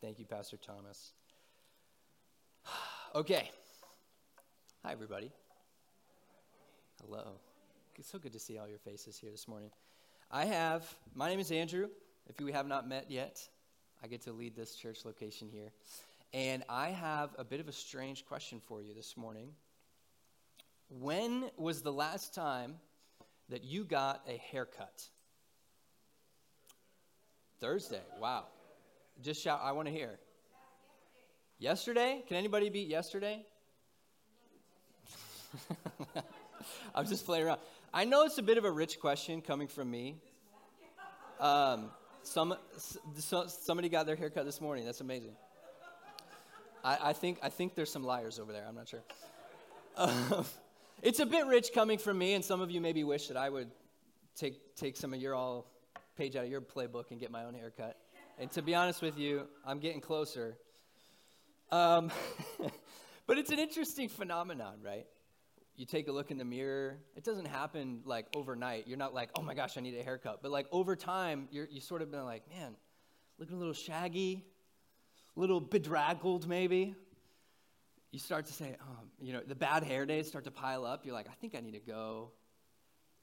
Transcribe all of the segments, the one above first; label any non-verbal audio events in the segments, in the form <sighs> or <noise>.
Thank you, Pastor Thomas. <sighs> okay. Hi, everybody. Hello. It's so good to see all your faces here this morning. I have, my name is Andrew. If we have not met yet, I get to lead this church location here. And I have a bit of a strange question for you this morning. When was the last time that you got a haircut? Thursday. Wow. Just shout, I want to hear. Yesterday? Can anybody beat yesterday? <laughs> I'm just playing around. I know it's a bit of a rich question coming from me. Um, some, so, somebody got their haircut this morning. That's amazing. I, I, think, I think there's some liars over there. I'm not sure. Um, <laughs> it's a bit rich coming from me, and some of you maybe wish that I would take, take some of your all page out of your playbook and get my own haircut. And to be honest with you, I'm getting closer. Um, <laughs> but it's an interesting phenomenon, right? You take a look in the mirror. It doesn't happen like overnight. You're not like, oh my gosh, I need a haircut. But like over time, you're you sort of been like, man, looking a little shaggy, a little bedraggled maybe. You start to say, um, you know, the bad hair days start to pile up. You're like, I think I need to go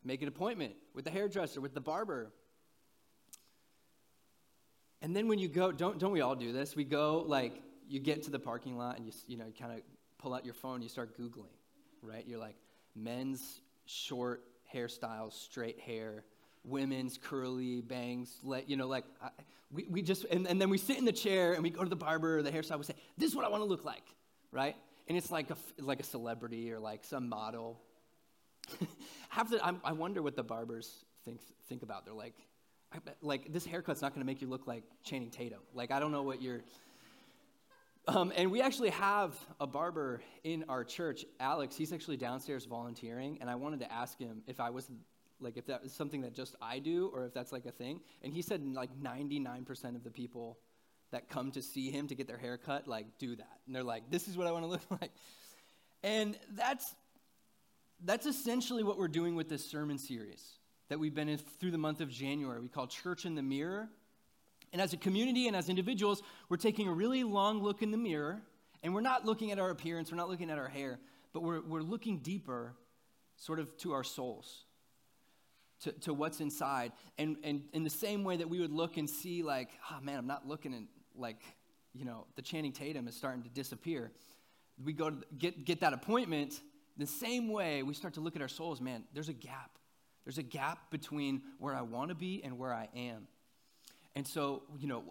make an appointment with the hairdresser, with the barber. And then when you go, don't, don't we all do this? We go, like, you get to the parking lot and you, you know, kind of pull out your phone, you start Googling, right? You're like, men's short hairstyles, straight hair, women's curly bangs, let, you know, like, I, we, we just, and, and then we sit in the chair and we go to the barber or the hairstyle, we say, this is what I want to look like, right? And it's like a, like a celebrity or like some model. <laughs> Have to, I, I wonder what the barbers think, think about. They're like, I, like this haircut's not going to make you look like Channing Tatum. Like I don't know what you're. Um, and we actually have a barber in our church, Alex. He's actually downstairs volunteering, and I wanted to ask him if I was like if that was something that just I do or if that's like a thing. And he said like 99% of the people that come to see him to get their hair cut like do that. And they're like, "This is what I want to look <laughs> like." And that's that's essentially what we're doing with this sermon series that we've been in through the month of January. We call Church in the Mirror. And as a community and as individuals, we're taking a really long look in the mirror, and we're not looking at our appearance, we're not looking at our hair, but we're, we're looking deeper, sort of to our souls, to, to what's inside. And, and in the same way that we would look and see, like, oh man, I'm not looking at, like, you know, the Channing Tatum is starting to disappear. We go to get, get that appointment. The same way we start to look at our souls, man, there's a gap there's a gap between where I want to be and where I am. And so, you know,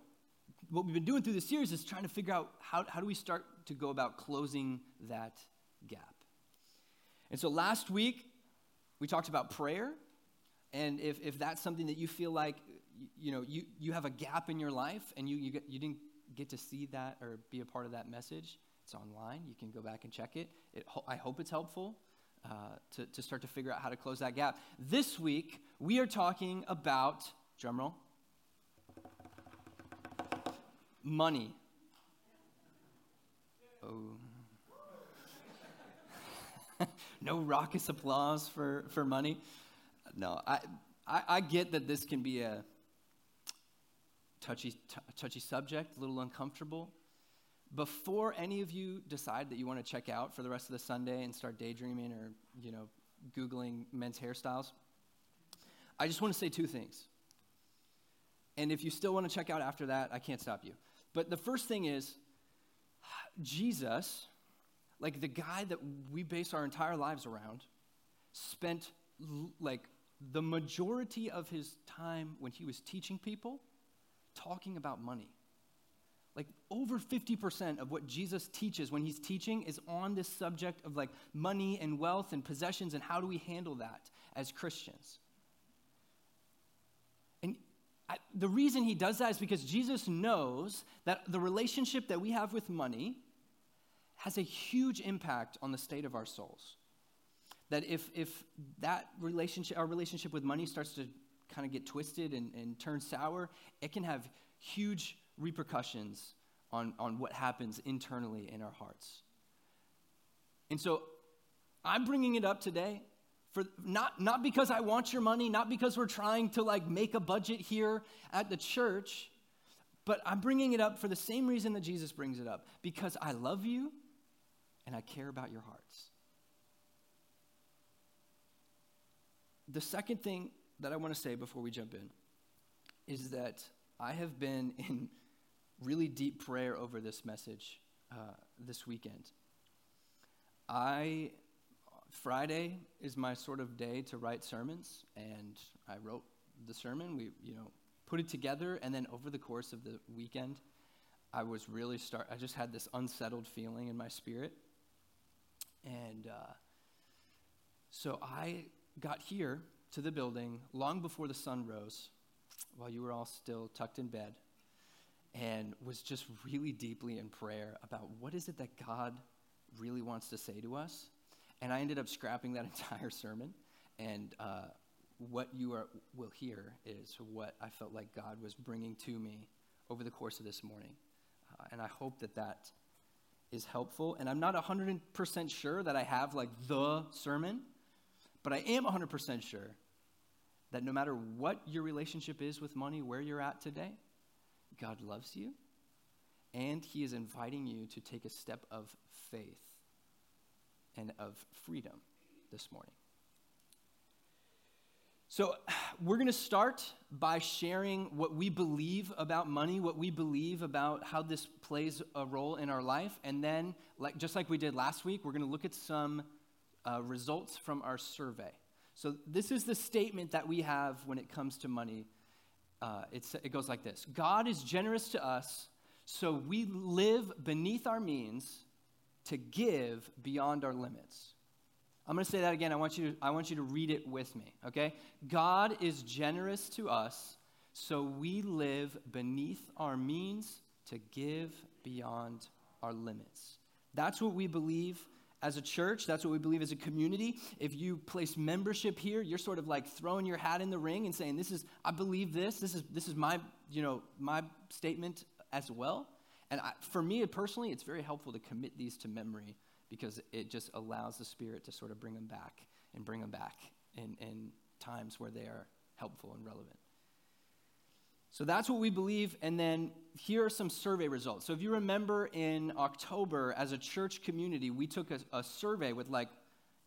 what we've been doing through this series is trying to figure out how, how do we start to go about closing that gap. And so last week, we talked about prayer. And if, if that's something that you feel like, you know, you, you have a gap in your life and you, you, get, you didn't get to see that or be a part of that message, it's online. You can go back and check it. it I hope it's helpful. Uh, to, to start to figure out how to close that gap. This week, we are talking about, drumroll, money. Oh. <laughs> no raucous applause for, for money. No, I, I, I get that this can be a touchy, t- touchy subject, a little uncomfortable before any of you decide that you want to check out for the rest of the Sunday and start daydreaming or, you know, Googling men's hairstyles, I just want to say two things. And if you still want to check out after that, I can't stop you. But the first thing is, Jesus, like the guy that we base our entire lives around, spent like the majority of his time when he was teaching people talking about money. Like over 50% of what Jesus teaches when he's teaching is on this subject of like money and wealth and possessions and how do we handle that as Christians. And I, the reason he does that is because Jesus knows that the relationship that we have with money has a huge impact on the state of our souls. That if, if that relationship, our relationship with money starts to kind of get twisted and, and turn sour, it can have huge repercussions on, on what happens internally in our hearts. And so I'm bringing it up today for not, not because I want your money, not because we're trying to like make a budget here at the church, But I'm bringing it up for the same reason that Jesus brings it up because I love you and I care about your hearts. The second thing that I want to say before we jump in is that I have been in really deep prayer over this message uh, this weekend. I Friday is my sort of day to write sermons, and I wrote the sermon. We, you know, put it together, and then over the course of the weekend, I was really start. I just had this unsettled feeling in my spirit, and uh, so I got here to the building long before the sun rose, while you were all still tucked in bed, and was just really deeply in prayer about what is it that God really wants to say to us. And I ended up scrapping that <laughs> entire sermon. And uh, what you are, will hear is what I felt like God was bringing to me over the course of this morning. Uh, and I hope that that is helpful. And I'm not 100% sure that I have like the sermon, but I am 100% sure that no matter what your relationship is with money, where you're at today, God loves you and He is inviting you to take a step of faith and of freedom this morning. So, we're going to start by sharing what we believe about money, what we believe about how this plays a role in our life. And then, like, just like we did last week, we're going to look at some uh, results from our survey. So, this is the statement that we have when it comes to money. Uh, it goes like this God is generous to us, so we live beneath our means to give beyond our limits. I'm going to say that again. I want you to, I want you to read it with me, okay? God is generous to us, so we live beneath our means to give beyond our limits. That's what we believe as a church. That's what we believe as a community. If you place membership here, you're sort of like throwing your hat in the ring and saying, "This is I believe this. This is this is my, you know, my statement as well." And I, for me personally, it's very helpful to commit these to memory because it just allows the Spirit to sort of bring them back and bring them back in, in times where they are helpful and relevant. So that's what we believe. And then here are some survey results. So if you remember in October, as a church community, we took a, a survey with like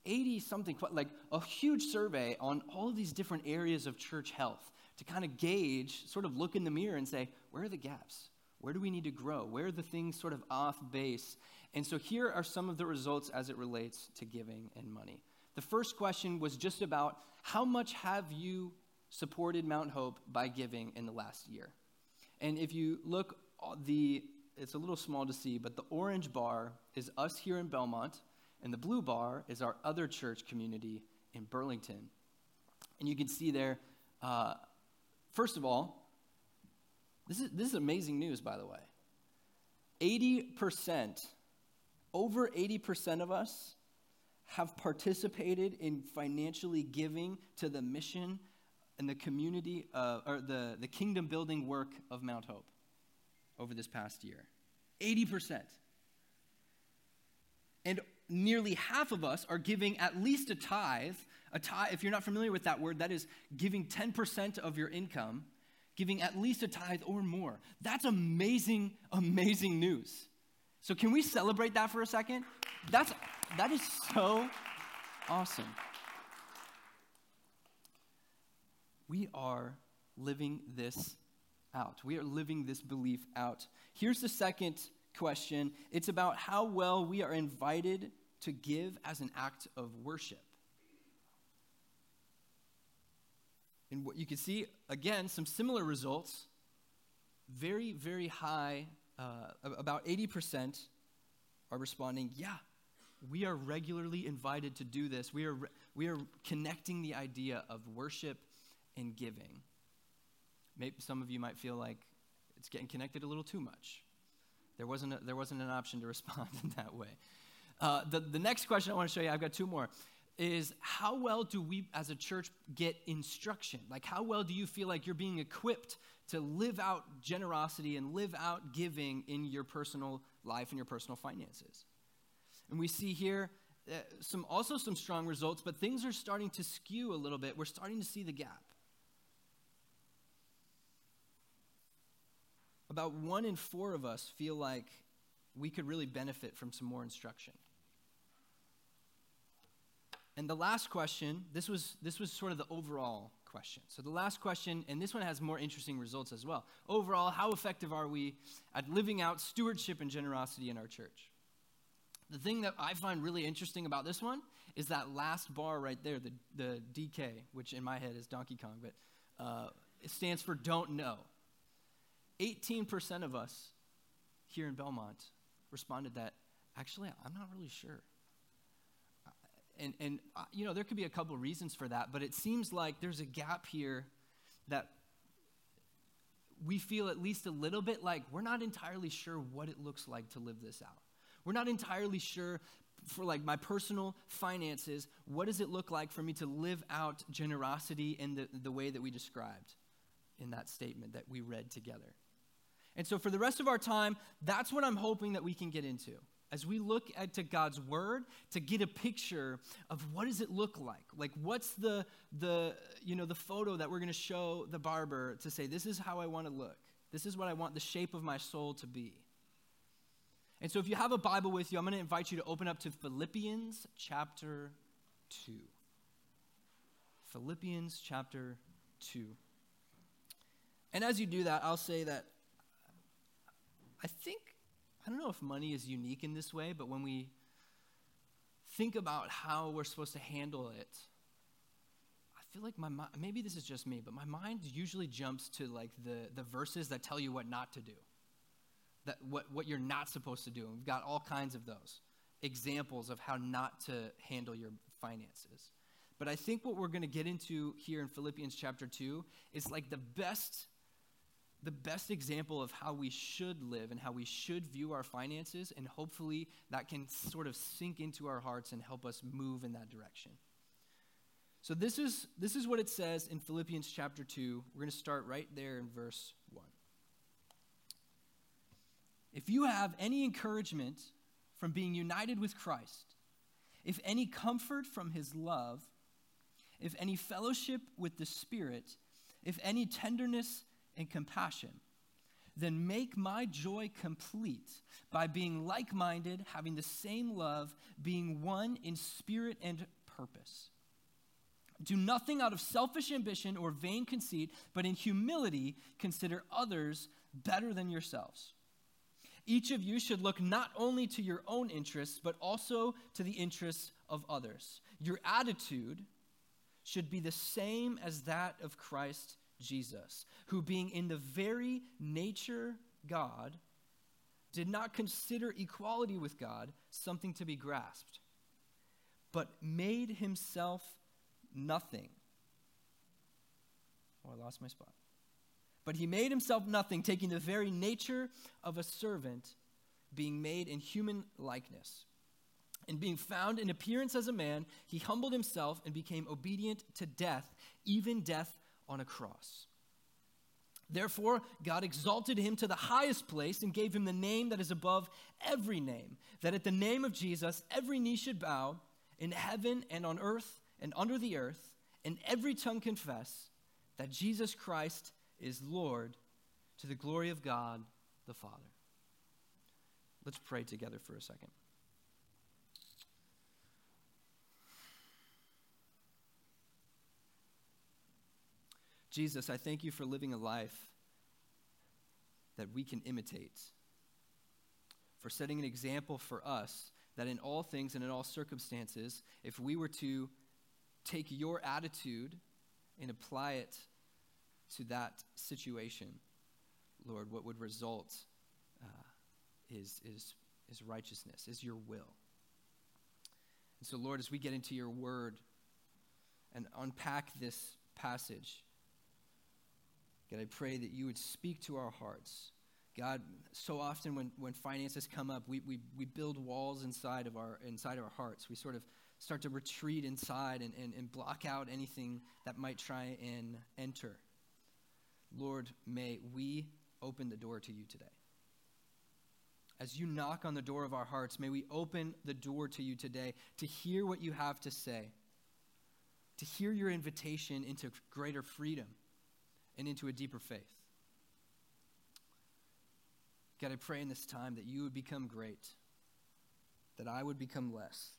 80 something, like a huge survey on all these different areas of church health to kind of gauge, sort of look in the mirror and say, where are the gaps? Where do we need to grow? Where are the things sort of off base? And so here are some of the results as it relates to giving and money. The first question was just about how much have you supported Mount Hope by giving in the last year? And if you look, uh, the it's a little small to see, but the orange bar is us here in Belmont, and the blue bar is our other church community in Burlington. And you can see there, uh, first of all, this is, this is amazing news, by the way. 80%, over 80% of us have participated in financially giving to the mission and the community, uh, or the, the kingdom building work of Mount Hope over this past year. 80%. And nearly half of us are giving at least a tithe. A tithe, if you're not familiar with that word, that is giving 10% of your income giving at least a tithe or more. That's amazing, amazing news. So can we celebrate that for a second? That's that is so awesome. We are living this out. We are living this belief out. Here's the second question. It's about how well we are invited to give as an act of worship. And what you can see, again, some similar results. Very, very high, uh, about 80% are responding, yeah, we are regularly invited to do this. We are, re- we are connecting the idea of worship and giving. Maybe some of you might feel like it's getting connected a little too much. There wasn't, a, there wasn't an option to <laughs> respond in that way. Uh, the, the next question I want to show you, I've got two more is how well do we as a church get instruction? Like, how well do you feel like you're being equipped to live out generosity and live out giving in your personal life and your personal finances? And we see here uh, some also some strong results, but things are starting to skew a little bit. We're starting to see the gap. About one in four of us feel like we could really benefit from some more instruction. And the last question, this was, this was sort of the overall question. So the last question, and this one has more interesting results as well. Overall, how effective are we at living out stewardship and generosity in our church? The thing that I find really interesting about this one is that last bar right there, the, the DK, which in my head is Donkey Kong, but uh, it stands for don't know. 18% of us here in Belmont responded that actually, I'm not really sure. And, and uh, you know, there could be a couple reasons for that, but it seems like there's a gap here that we feel at least a little bit like we're not entirely sure what it looks like to live this out. We're not entirely sure for like my personal finances, what does it look like for me to live out generosity in the, the way that we described in that statement that we read together? And so for the rest of our time, that's what I'm hoping that we can get into. As we look at to God's word to get a picture of what does it look like? Like what's the the you know the photo that we're going to show the barber to say this is how I want to look. This is what I want the shape of my soul to be. And so if you have a Bible with you, I'm going to invite you to open up to Philippians chapter 2. Philippians chapter 2. And as you do that, I'll say that I think, I don't know if money is unique in this way, but when we think about how we're supposed to handle it, I feel like my mind, maybe this is just me, but my mind usually jumps to like the, the verses that tell you what not to do that what, what you're not supposed to do. And we've got all kinds of those examples of how not to handle your finances. But I think what we're going to get into here in Philippians chapter 2 is like the best the best example of how we should live and how we should view our finances and hopefully that can sort of sink into our hearts and help us move in that direction. So this is this is what it says in Philippians chapter 2. We're going to start right there in verse 1. If you have any encouragement from being united with Christ, if any comfort from his love, if any fellowship with the Spirit, if any tenderness and compassion, then make my joy complete by being like minded, having the same love, being one in spirit and purpose. Do nothing out of selfish ambition or vain conceit, but in humility consider others better than yourselves. Each of you should look not only to your own interests, but also to the interests of others. Your attitude should be the same as that of Christ Jesus, who, being in the very nature God, did not consider equality with God something to be grasped, but made himself nothing. Oh, I lost my spot. But he made himself nothing, taking the very nature of a servant, being made in human likeness. And being found in appearance as a man, he humbled himself and became obedient to death, even death on a cross. Therefore, God exalted him to the highest place and gave him the name that is above every name, that at the name of Jesus every knee should bow in heaven and on earth and under the earth, and every tongue confess that Jesus Christ is Lord to the glory of God the Father. Let's pray together for a second. Jesus, I thank you for living a life that we can imitate, for setting an example for us that in all things and in all circumstances, if we were to take your attitude and apply it to that situation, Lord, what would result uh, is, is, is righteousness, is your will. And so, Lord, as we get into your word and unpack this passage, God, I pray that you would speak to our hearts. God, so often when, when finances come up, we, we, we build walls inside of, our, inside of our hearts. We sort of start to retreat inside and, and, and block out anything that might try and enter. Lord, may we open the door to you today. As you knock on the door of our hearts, may we open the door to you today to hear what you have to say, to hear your invitation into greater freedom and into a deeper faith. God, I pray in this time that you would become great, that I would become less,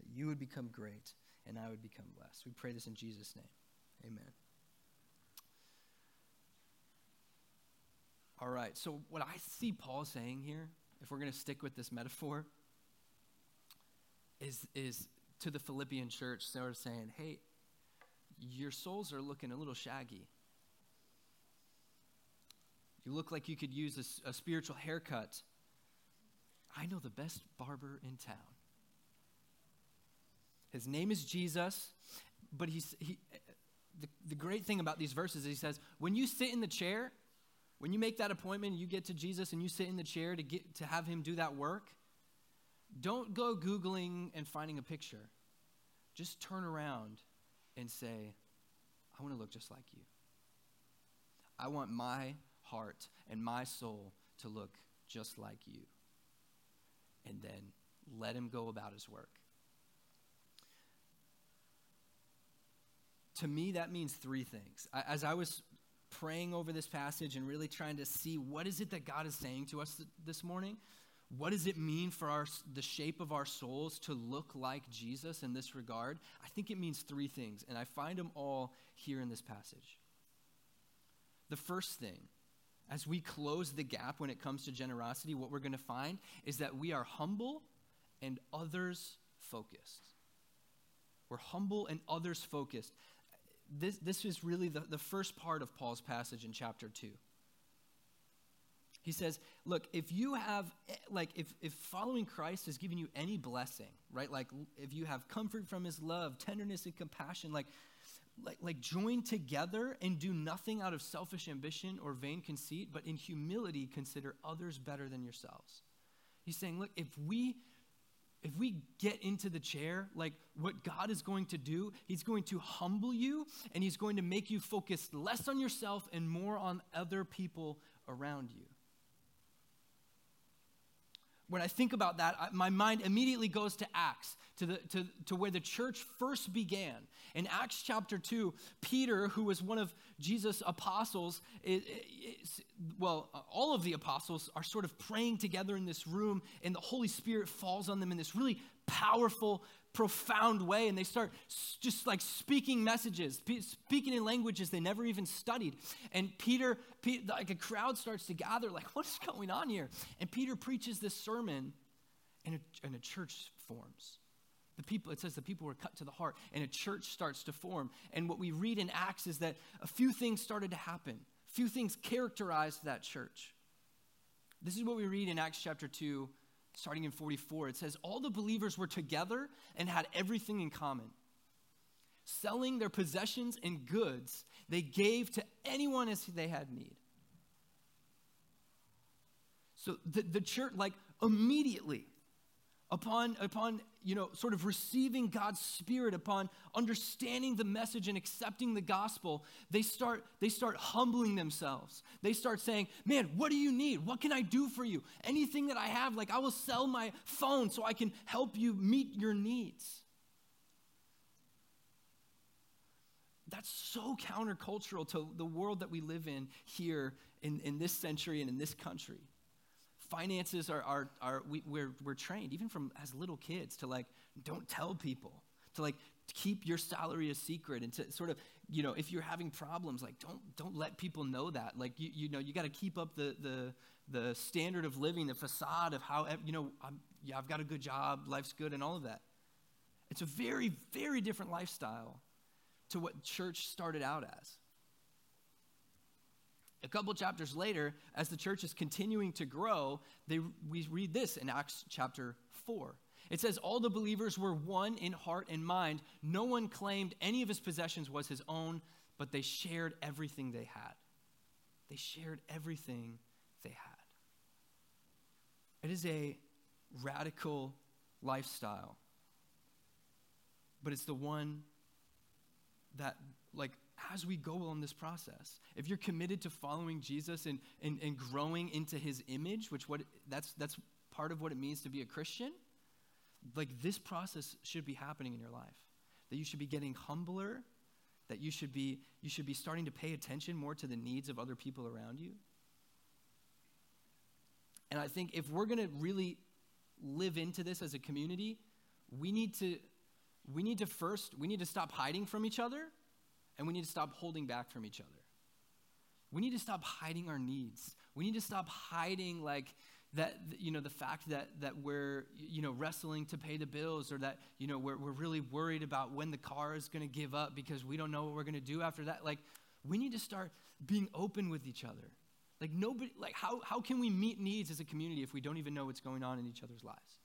that you would become great, and I would become less. We pray this in Jesus' name. Amen. All right, so what I see Paul saying here, if we're going to stick with this metaphor, is, is to the Philippian church, sort of saying, hey, your souls are looking a little shaggy. You look like you could use a, a spiritual haircut. I know the best barber in town. His name is Jesus, but he's, he, the, the great thing about these verses is he says, when you sit in the chair, when you make that appointment, you get to Jesus and you sit in the chair to get to have him do that work, don't go googling and finding a picture. Just turn around and say, I want to look just like you. I want my heart and my soul to look just like you. And then let him go about his work. To me, that means three things. As I was praying over this passage and really trying to see what is it that God is saying to us this morning, what does it mean for our, the shape of our souls to look like Jesus in this regard? I think it means three things, and I find them all here in this passage. The first thing, as we close the gap when it comes to generosity, what we're going to find is that we are humble and others focused. We're humble and others focused this, this is really the, the first part of Paul's passage in chapter 2. He says, look, if you have, like, if, if following Christ has given you any blessing, right? Like, if you have comfort from his love, tenderness, and compassion, like, like, like join together and do nothing out of selfish ambition or vain conceit, but in humility consider others better than yourselves. He's saying, look, if we if we get into the chair, like what God is going to do, He's going to humble you and He's going to make you focus less on yourself and more on other people around you. When I think about that, I, my mind immediately goes to Acts, to, the, to, to where the church first began. In Acts chapter 2, Peter, who was one of Jesus' apostles, well, all of the apostles are sort of praying together in this room, and the Holy Spirit falls on them in this really powerful, profound way and they start just like speaking messages speaking in languages they never even studied. And peter, like a crowd starts to gather like <laughs> what's going on here? And peter preaches this sermon and a, and a church forms. The people it says the people were cut to the heart and a church starts to form. And what we read in acts is that a few things started to happen. A few things characterized that church. This is what we read in acts chapter 2 starting in 44, it says, All the believers were together and had everything in common. Selling their possessions and goods, they gave to anyone as they had need. So the, the church, like immediately, upon, upon you know, sort of receiving God's Spirit, upon understanding the message and accepting the gospel, they start, they start humbling themselves. They start saying, Man, what do you need? What can I do for you? Anything that I have, like I will sell my phone so I can help you meet your needs. That's so countercultural to the world that we live in here in, in this century and in this country finances are, are, are we, we're, we're trained even from as little kids to like don't tell people to like keep your salary a secret and to sort of you know if you're having problems like don't don't let people know that. Like you, you know you got to keep up the the the standard of living the facade of how you know I'm, yeah i've got a good job life's good and all of that. It's a very very different lifestyle to what church started out as a couple chapters later, as the church is continuing to grow, they, we read this in Acts chapter 4. It says, All the believers were one in heart and mind. No one claimed any of his possessions was his own, but they shared everything they had. They shared everything they had. It is a radical lifestyle, but it's the one that, like, as we go on this process. If you're committed to following Jesus and, and, and growing into his image, which what that's that's part of what it means to be a Christian, like this process should be happening in your life. That you should be getting humbler, that you should be you should be starting to pay attention more to the needs of other people around you. And I think if we're going to really live into this as a community, we need to we need to first we need to stop hiding from each other and we need to stop holding back from each other. We need to stop hiding our needs. We need to stop hiding like that you know the fact that that we're you know wrestling to pay the bills or that you know we're, we're really worried about when the car is going to give up because we don't know what we're going to do after that like we need to start being open with each other like nobody like how, how can we meet needs as a community if we don't even know what's going on in each other's lives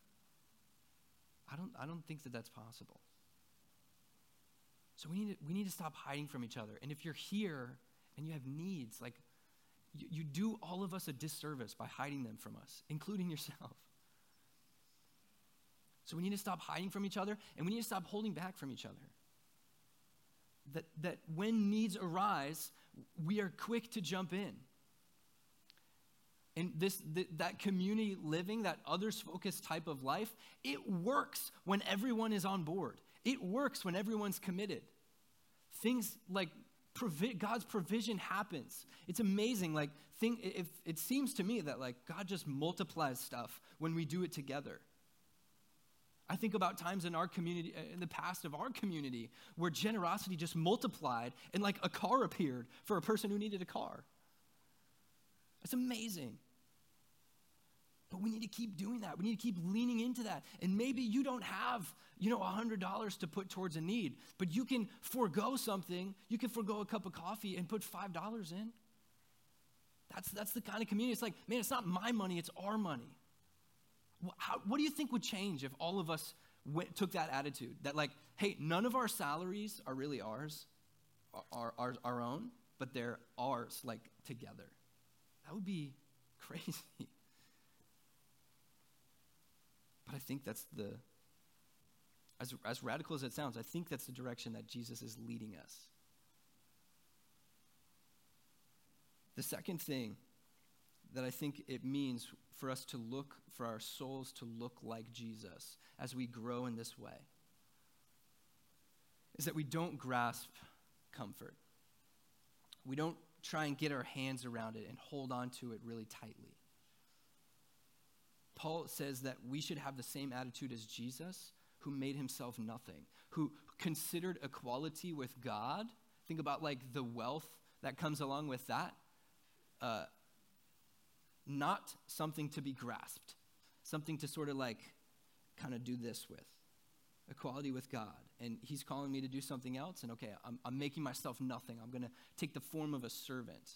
i don't i don't think that that's possible so we need to, we need to stop hiding from each other and if you're here and you have needs like you, you do all of us a disservice by hiding them from us, including yourself. So we need to stop hiding from each other and we need to stop holding back from each other. That, that when needs arise, we are quick to jump in. And this, th- that community living, that others focused type of life, it works when everyone is on board. It works when everyone's committed. Things like provi- God's provision happens. It's amazing. Like, think, if, it seems to me that like God just multiplies stuff when we do it together. I think about times in our community, uh, in the past of our community, where generosity just multiplied and like a car appeared for a person who needed a car. It's amazing. But we need to keep doing that. We need to keep leaning into that. And maybe you don't have, you know, $100 to put towards a need, but you can forego something. You can forego a cup of coffee and put $5 in. That's, that's the kind of community. It's like, man, it's not my money, it's our money. How, what do you think would change if all of us went, took that attitude? That, like, hey, none of our salaries are really ours, are, are our own, but they're ours, like, together. That would be <laughs> crazy. But I think that's the, as, as radical as it sounds, I think that's the direction that Jesus is leading us. The second thing that I think it means for us to look, for our souls to look like Jesus as we grow in this way, is that we don't grasp comfort. We don't try and get our hands around it and hold on to it really tightly. Paul says that we should have the same attitude as Jesus, who made himself nothing, who considered equality with God. Think about like the wealth that comes along with that. Uh, not something to be grasped, something to sort of like kind of do this with. Equality with God. And he's calling me to do something else, and okay, I'm, I'm making myself nothing. I'm going to take the form of a servant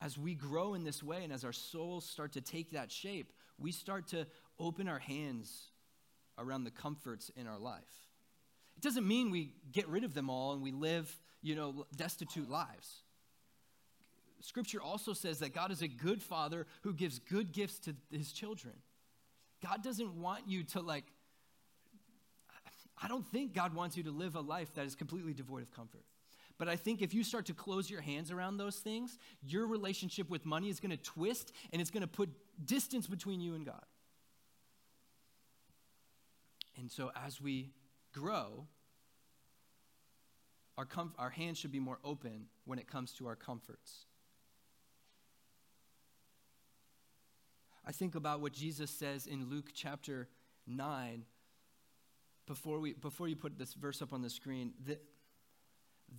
as we grow in this way and as our souls start to take that shape, we start to open our hands around the comforts in our life. It doesn't mean we get rid of them all and we live, you know, destitute lives. Scripture also says that God is a good father who gives good gifts to his children. God doesn't want you to like I don't think God wants you to live a life that is completely devoid of comfort. But I think if you start to close your hands around those things, your relationship with money is going to twist and it's going to put distance between you and God. And so as we grow, our, comf- our hands should be more open when it comes to our comforts. I think about what Jesus says in Luke chapter 9. Before, we, before you put this verse up on the screen, that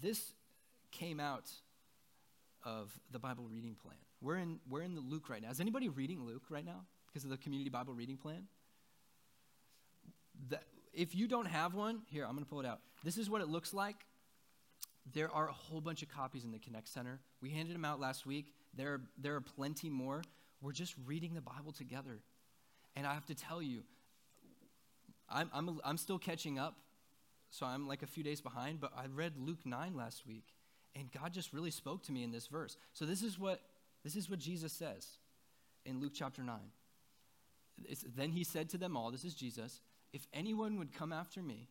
this came out of the Bible reading plan. We're in, we're in the Luke right now. Is anybody reading Luke right now because of the community Bible reading plan? The, if you don't have one, here, I'm going to pull it out. This is what it looks like. There are a whole bunch of copies in the Connect Center. We handed them out last week. There, there are plenty more. We're just reading the Bible together. And I have to tell you, I'm, I'm, I'm still catching up so I'm like a few days behind, but I read Luke 9 last week, and God just really spoke to me in this verse. So this is what, this is what Jesus says in Luke chapter 9. It's, then he said to them all, this is Jesus, if anyone would come after me,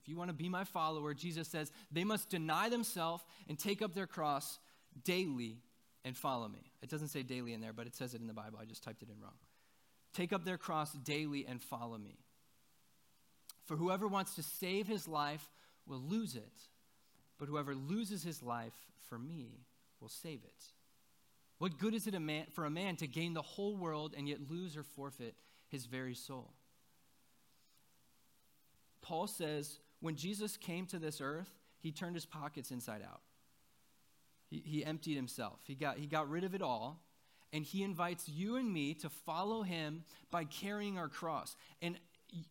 if you want to be my follower, Jesus says, they must deny themselves and take up their cross daily and follow me. It doesn't say daily in there, but it says it in the Bible. I just typed it in wrong. Take up their cross daily and follow me. For whoever wants to save his life will lose it, but whoever loses his life for me will save it. What good is it a man, for a man to gain the whole world and yet lose or forfeit his very soul? Paul says when Jesus came to this earth, he turned his pockets inside out. He, he emptied himself. He got, he got rid of it all. And he invites you and me to follow him by carrying our cross. And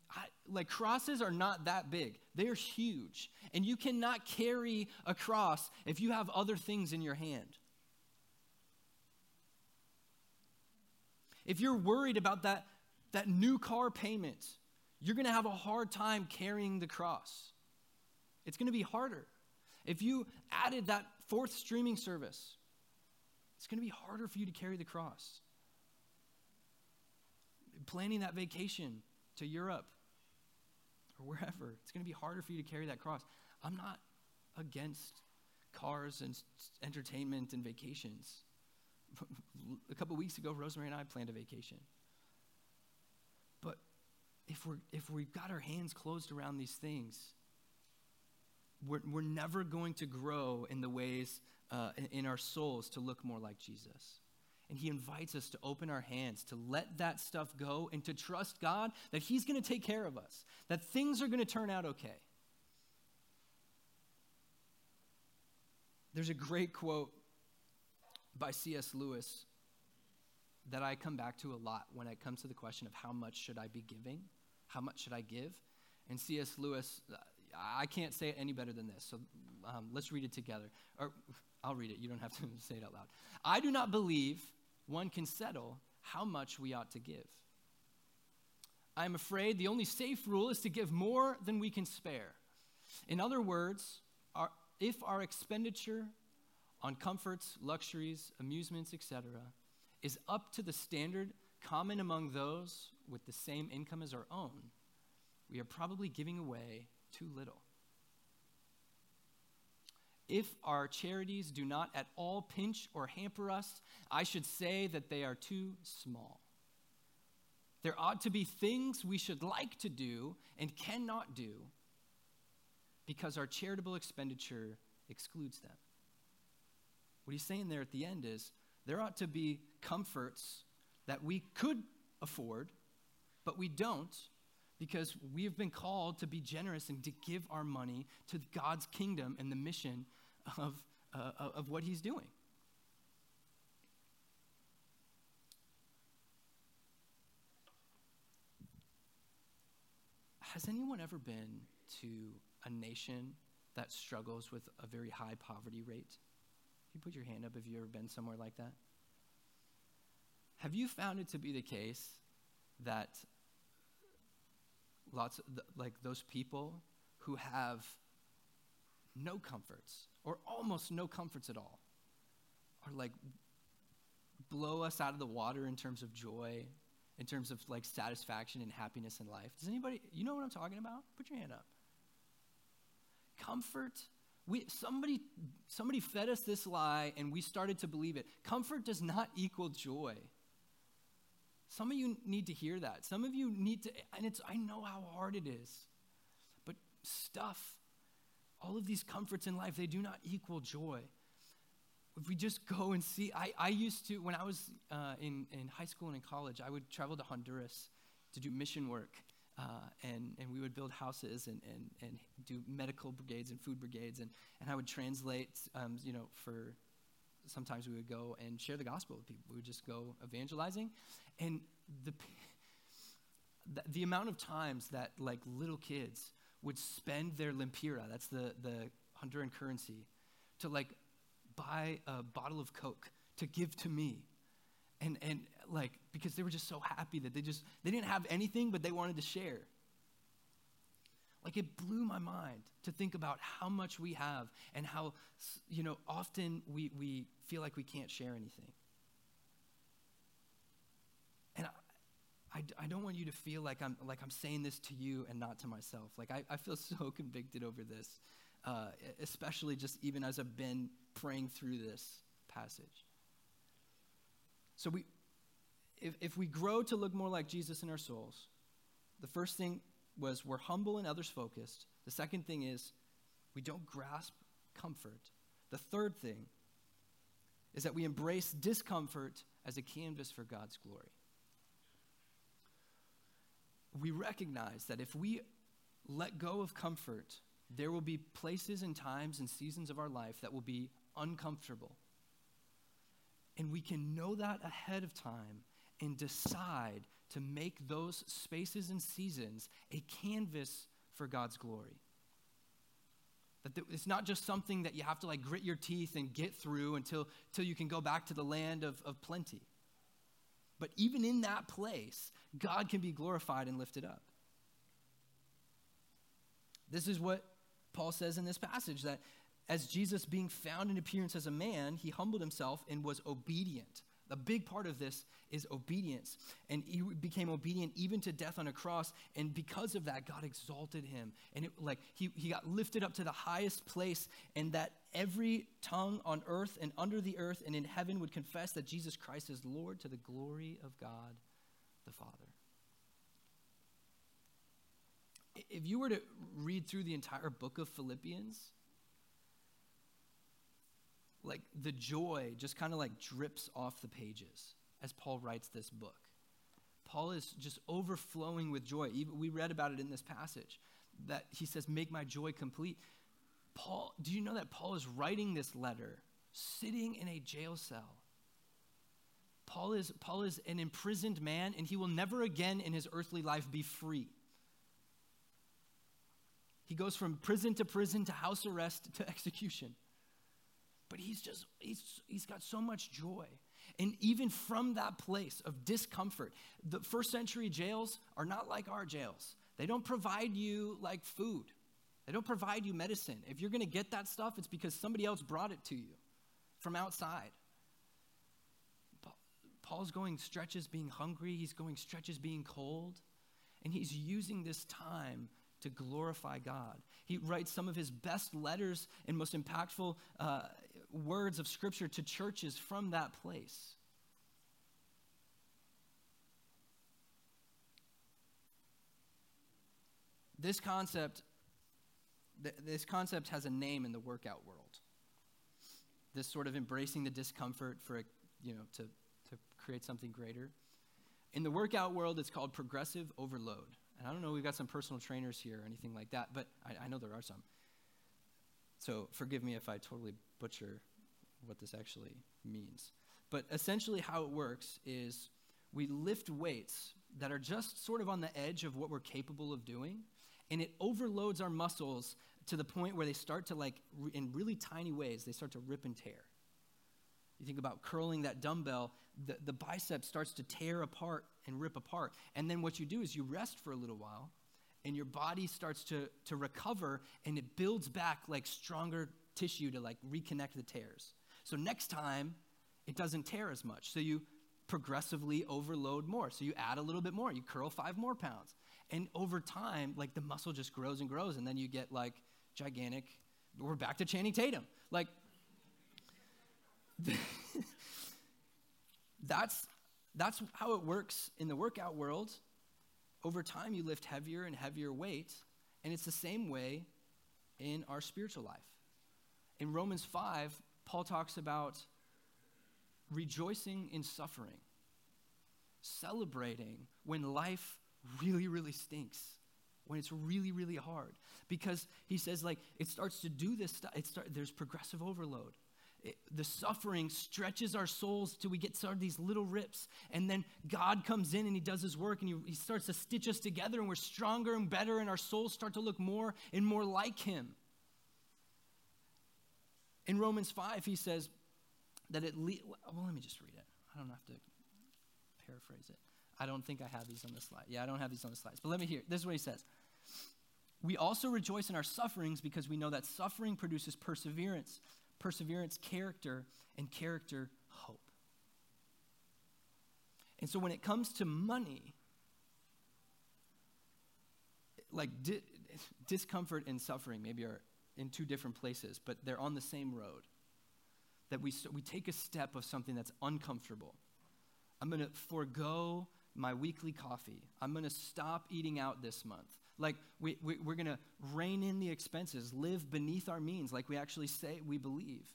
I, like crosses are not that big, they're huge. And you cannot carry a cross if you have other things in your hand. If you're worried about that, that new car payment, you're going to have a hard time carrying the cross. It's going to be harder. If you added that fourth streaming service, it's going to be harder for you to carry the cross. Planning that vacation to Europe or wherever, it's going to be harder for you to carry that cross. I'm not against cars and entertainment and vacations. <laughs> A couple weeks ago, Rosemary and I planned a vacation. But if, we're, if we've got our hands closed around these things, we're, we're never going to grow in the ways uh, in, in our souls to look more like Jesus. And he invites us to open our hands, to let that stuff go, and to trust God that he's going to take care of us, that things are going to turn out okay. There's a great quote by C.S. Lewis that I come back to a lot when it comes to the question of how much should I be giving? How much should I give? And C.S. Lewis, I can't say it any better than this. So um, let's read it together. Or I'll read it. You don't have to <laughs> say it out loud. I do not believe one can settle how much we ought to give. I am afraid the only safe rule is to give more than we can spare. In other words, our, if our expenditure on comforts, luxuries, amusements, etc., is up to the standard common among those with the same income as our own, we are probably giving away too little. If our charities do not at all pinch or hamper us, I should say that they are too small. There ought to be things we should like to do and cannot do because our charitable expenditure excludes them. What he's saying there at the end is there ought to be comforts that we could afford, but we don't because we have been called to be generous and to give our money to God's kingdom and the mission of, uh, of what He's doing. Has anyone ever been to a nation that struggles with a very high poverty rate? You put your hand up if you've ever been somewhere like that. Have you found it to be the case that lots of like those people who have no comforts or almost no comforts at all or like blow us out of the water in terms of joy in terms of like satisfaction and happiness in life does anybody you know what i'm talking about put your hand up comfort we, somebody, somebody fed us this lie and we started to believe it. Comfort does not equal joy. Some of you need to hear that. Some of you need to, and it's, I know how hard it is. But stuff, all of these comforts in life, they do not equal joy. If we just go and see, I, I used to, when I was uh, in, in high school and in college, I would travel to Honduras to do mission work. Uh, and, and we would build houses and, and, and do medical brigades and food brigades. And, and I would translate, um, you know, for sometimes we would go and share the gospel with people. We would just go evangelizing. And the, <laughs> the, the amount of times that like little kids would spend their lempira, that's the, the Honduran currency, to like buy a bottle of Coke to give to me. And, and like, because they were just so happy that they just, they didn't have anything, but they wanted to share. Like it blew my mind to think about how much we have and how, you know, often we, we feel like we can't share anything. And I, I, don't want you to feel like I'm, like I'm saying this to you and not to myself. Like I, I feel <laughs> so convicted over this, uh, especially just even as I've been praying through this passage. So we, if, if we grow to look more like Jesus in our souls, the first thing was we're humble and others focused. The second thing is we don't grasp comfort. The third thing is that we embrace discomfort as a canvas for God's glory. We recognize that if we let go of comfort, there will be places and times and seasons of our life that will be uncomfortable. And we can know that ahead of time and decide to make those spaces and seasons a canvas for God's glory. That it's not just something that you have to like grit your teeth and get through until, until you can go back to the land of, of plenty. But even in that place, God can be glorified and lifted up. This is what Paul says in this passage that as Jesus, being found in appearance as a man, he humbled himself and was obedient. A big part of this is obedience. And he became obedient even to death on a cross. And because of that, God exalted him. And it, like he, he got lifted up to the highest place, and that every tongue on earth and under the earth and in heaven would confess that Jesus Christ is Lord to the glory of God the Father. If you were to read through the entire book of Philippians, like the joy just kind of like drips off the pages as Paul writes this book. Paul is just overflowing with joy. We read about it in this passage that he says, Make my joy complete. Paul, do you know that Paul is writing this letter sitting in a jail cell? Paul is, Paul is an imprisoned man, and he will never again in his earthly life be free. He goes from prison to prison to house arrest to <laughs> execution. But he's just, he's, he's got so much joy. And even from that place of discomfort, the first century jails are not like our jails. They don't provide you like food, they don't provide you medicine. If you're going to get that stuff, it's because somebody else brought it to you from outside. Paul's going stretches being hungry, he's going stretches being cold, and he's using this time to glorify God. He writes some of his best letters and most impactful uh, words of Scripture to churches from that place. This concept, th- this concept has a name in the workout world. This sort of embracing the discomfort for, a, you know, to, to create something greater. In the workout world, it's called progressive overload. And I don't know, we've got some personal trainers here or anything like that, but I, I know there are some. So forgive me if I totally butcher what this actually means. But essentially, how it works is we lift weights that are just sort of on the edge of what we're capable of doing, and it overloads our muscles to the point where they start to, like, in really tiny ways, they start to rip and tear. You think about curling that dumbbell, the, the bicep starts to tear apart and rip apart. And then what you do is you rest for a little while, and your body starts to, to recover, and it builds back like stronger tissue to like reconnect the tears. So next time, it doesn't tear as much. So you progressively overload more. So you add a little bit more. You curl five more pounds. And over time, like the muscle just grows and grows. And then you get like gigantic. We're back to Channing Tatum. Like, <laughs> that's, that's how it works in the workout world. Over time, you lift heavier and heavier weight. And it's the same way in our spiritual life. In Romans 5, Paul talks about rejoicing in suffering, celebrating when life really, really stinks, when it's really, really hard. Because he says, like, it starts to do this stuff. It start, there's progressive overload. The suffering stretches our souls till we get sort of these little rips. And then God comes in and he does his work and he, he starts to stitch us together and we're stronger and better and our souls start to look more and more like him. In Romans 5, he says that it, le- well, let me just read it. I don't have to paraphrase it. I don't think I have these on the slide. Yeah, I don't have these on the slides. But let me hear. This is what he says. We also rejoice in our sufferings because we know that suffering produces perseverance, perseverance, character, and character, hope. And so when it comes to money, like di- discomfort and suffering maybe are in two different places, but they're on the same road. That we, we take a step of something that's uncomfortable. I'm going to forego my weekly coffee. I'm going to stop eating out this month. Like, we, we, we're going to rein in the expenses, live beneath our means, like we actually say we believe.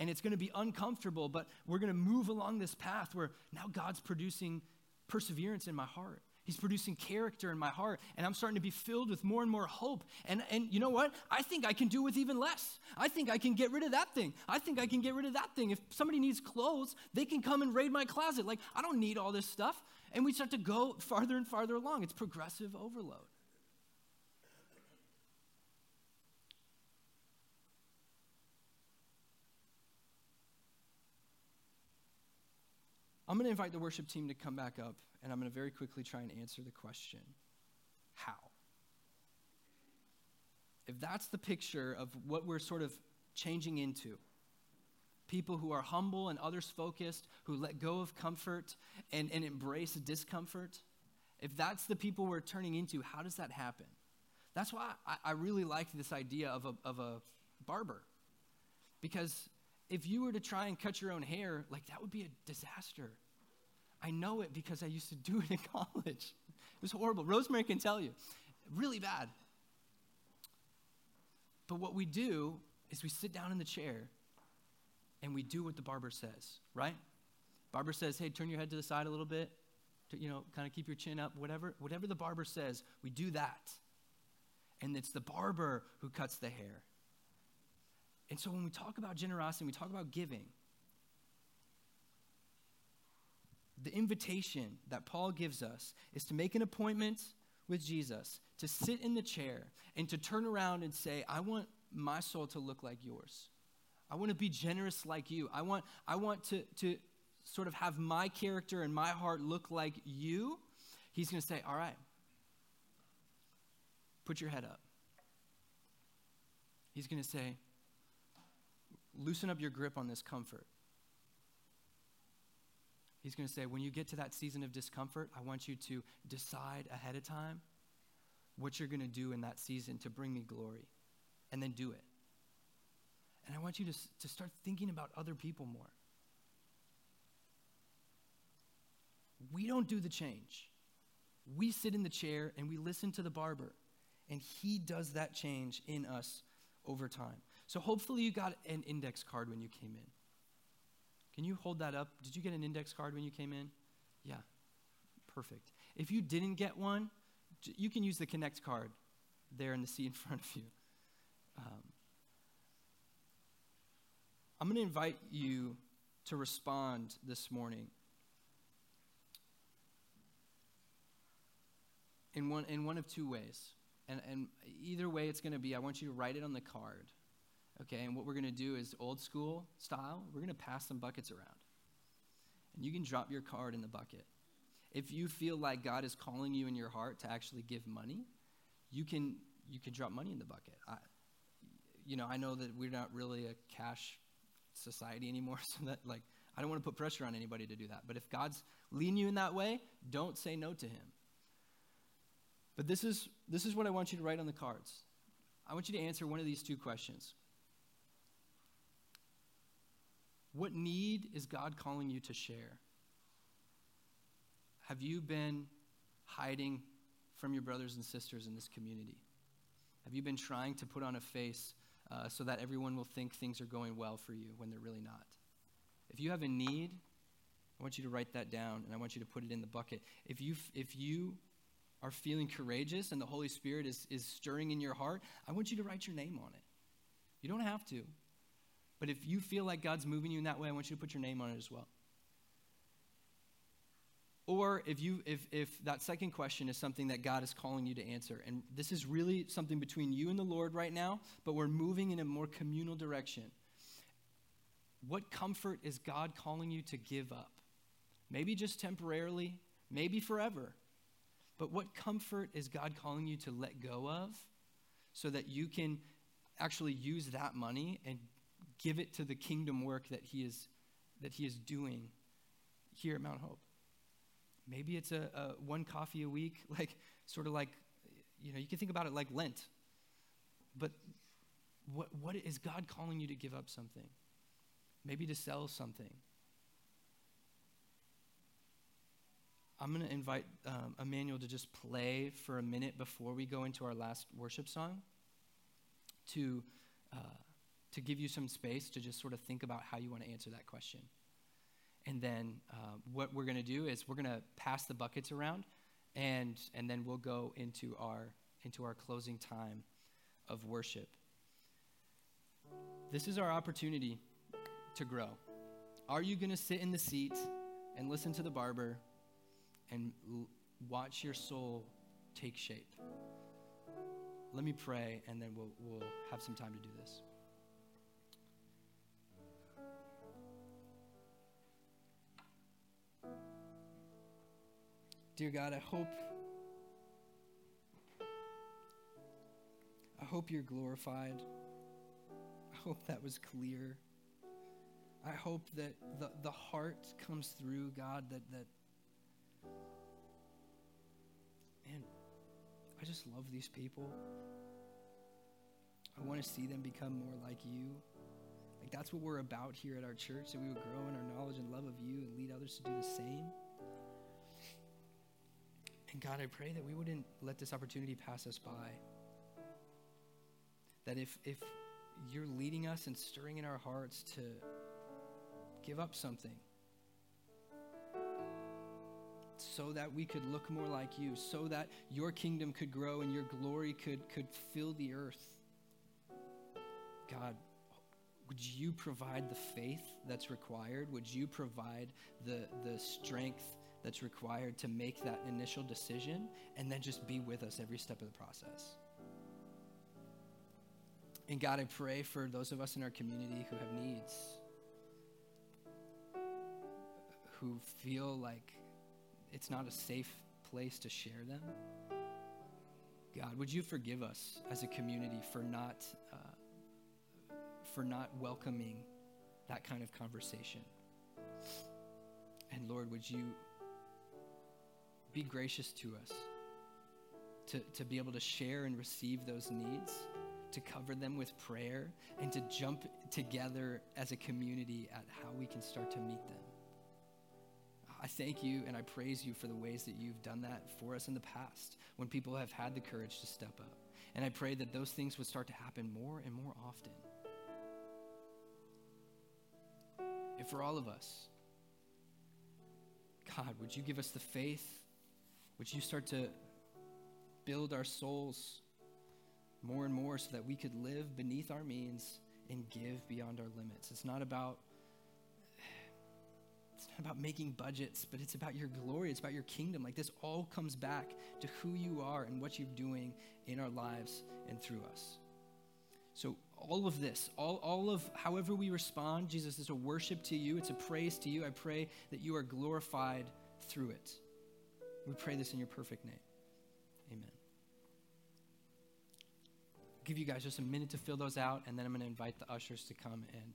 and it's going to be uncomfortable, but we're going to move along this path where now God's producing perseverance in my heart. He's producing character in my heart, and I'm starting to be filled with more and more hope. And, and you know what? I think I can do with even less. I think I can get rid of that thing. I think I can get rid of that thing. If somebody needs clothes, they can come and raid my closet. Like, I don't need all this stuff. And we start to go farther and farther along. It's progressive overload. I'm going to invite the worship team to come back up, and I'm going to very quickly try and answer the question how? If that's the picture of what we're sort of changing into, people who are humble and others focused, who let go of comfort and, and embrace discomfort, if that's the people we're turning into, how does that happen? That's why I, I really like this idea of a, of a barber. Because if you were to try and cut your own hair, like that would be a disaster. I know it because I used to do it in <laughs> college. It was horrible. Rosemary can tell you, really bad. But what we do is we sit down in the chair and we do what the barber says, right? Barber says, "Hey, turn your head to the side a little bit. To, you know, kind of keep your chin up, whatever. Whatever the barber says, we do that." And it's the barber who cuts the hair. And so when we talk about generosity, we talk about giving. The invitation that Paul gives us is to make an appointment with Jesus, to sit in the chair, and to turn around and say, I want my soul to look like yours. I want to be generous like you. I want, I want to, to sort of have my character and my heart look like you. He's going to say, All right, put your head up. He's going to say, loosen up your grip on this comfort. He's going to say, when you get to that season of discomfort, I want you to decide ahead of time what you're going to do in that season to bring me glory, and then do it. And I want you to, to start thinking about other people more. We don't do the change. We sit in the chair and we listen to the barber, and he does that change in us over time. So hopefully you got an index card when you came in. Can you hold that up? Did you get an index card when you came in? Yeah. Perfect. If you didn't get one, you can use the Connect card there in the seat in <laughs> front of you. Um, I'm going to invite you to respond this morning in one, in one of two ways. And, and either way it's going to be, I want you to write it on the card. Okay, and what we're going to do is old school style, we're going to pass some buckets around. And you can drop your card in the bucket. If you feel like God is calling you in your heart to actually give money, you can you can drop money in the bucket. I, you know, I know that we're not really a cash society anymore, <laughs> so that like I don't want to put pressure on anybody to do that. But if God's leading you in that way, don't say no to him. But this is this is what I want you to write on the cards. I want you to answer one of these two questions. What need is God calling you to share? Have you been hiding from your brothers and sisters in this community? Have you been trying to put on a face uh, so that everyone will think things are going well for you when they're really not? If you have a need, I want you to write that down and I want you to put it in the bucket. If you, if you are feeling courageous and the Holy Spirit is, is stirring in your heart, I want you to write your name on it. You don't have to. But if you feel like God's moving you in that way, I want you to put your name on it as well. Or if you if if that second question is something that God is calling you to answer, and this is really something between you and the Lord right now, but we're moving in a more communal direction. What comfort is God calling you to give up? Maybe just temporarily, maybe forever. But what comfort is God calling you to let go of so that you can actually use that money and give it to the kingdom work that he is, that he is doing here at Mount Hope. Maybe it's a, a one coffee a week, <laughs> like sort of like, you know, you can think about it like Lent. But what, what is God calling you to give up something? Maybe to sell something. I'm going to invite um, Emmanuel to just play for a minute before we go into our last worship song to uh, to give you some space to just sort of think about how you want to answer that question. And then uh, what we're going to do is we're going to pass the buckets around, and, and then we'll go into our, into our closing time of worship. This is our opportunity to grow. Are you going to sit in the seat and listen to the barber and l- watch your soul take shape? Let me pray, and then we'll, we'll have some time to do this. Dear God, I hope I hope you're glorified. I hope that was clear. I hope that the, the heart comes through, God, that that man, I just love these people. I want to see them become more like you. Like that's what we're about here at our church, that we would grow in our knowledge and love of you and lead others to do the same. And God, I pray that we wouldn't let this opportunity pass us by. That if, if you're leading us and stirring in our hearts to give up something so that we could look more like you, so that your kingdom could grow and your glory could, could fill the earth, God, would you provide the faith that's required? Would you provide the, the strength that's required to make that initial decision and then just be with us every step of the process. And God, I pray for those of us in our community who have needs, who feel like it's not a safe place to share them. God, would you forgive us as a community for not, uh, for not welcoming that kind of conversation? And Lord, would you be gracious to us to, to be able to share and receive those needs, to cover them with prayer, and to jump together as a community at how we can start to meet them. I thank you and I praise you for the ways that you've done that for us in the past when people have had the courage to step up. And I pray that those things would start to happen more and more often. And for all of us, God, would you give us the faith would you start to build our souls more and more so that we could live beneath our means and give beyond our limits? It's not about it's not about making budgets, but it's about your glory. It's about your kingdom. Like this all comes back to who you are and what you're doing in our lives and through us. So all of this, all, all of however we respond, Jesus, is a worship to you. It's a praise to you. I pray that you are glorified through it. We pray this in your perfect name. Amen. I'll give you guys just a minute to fill those out, and then I'm going to invite the ushers to come and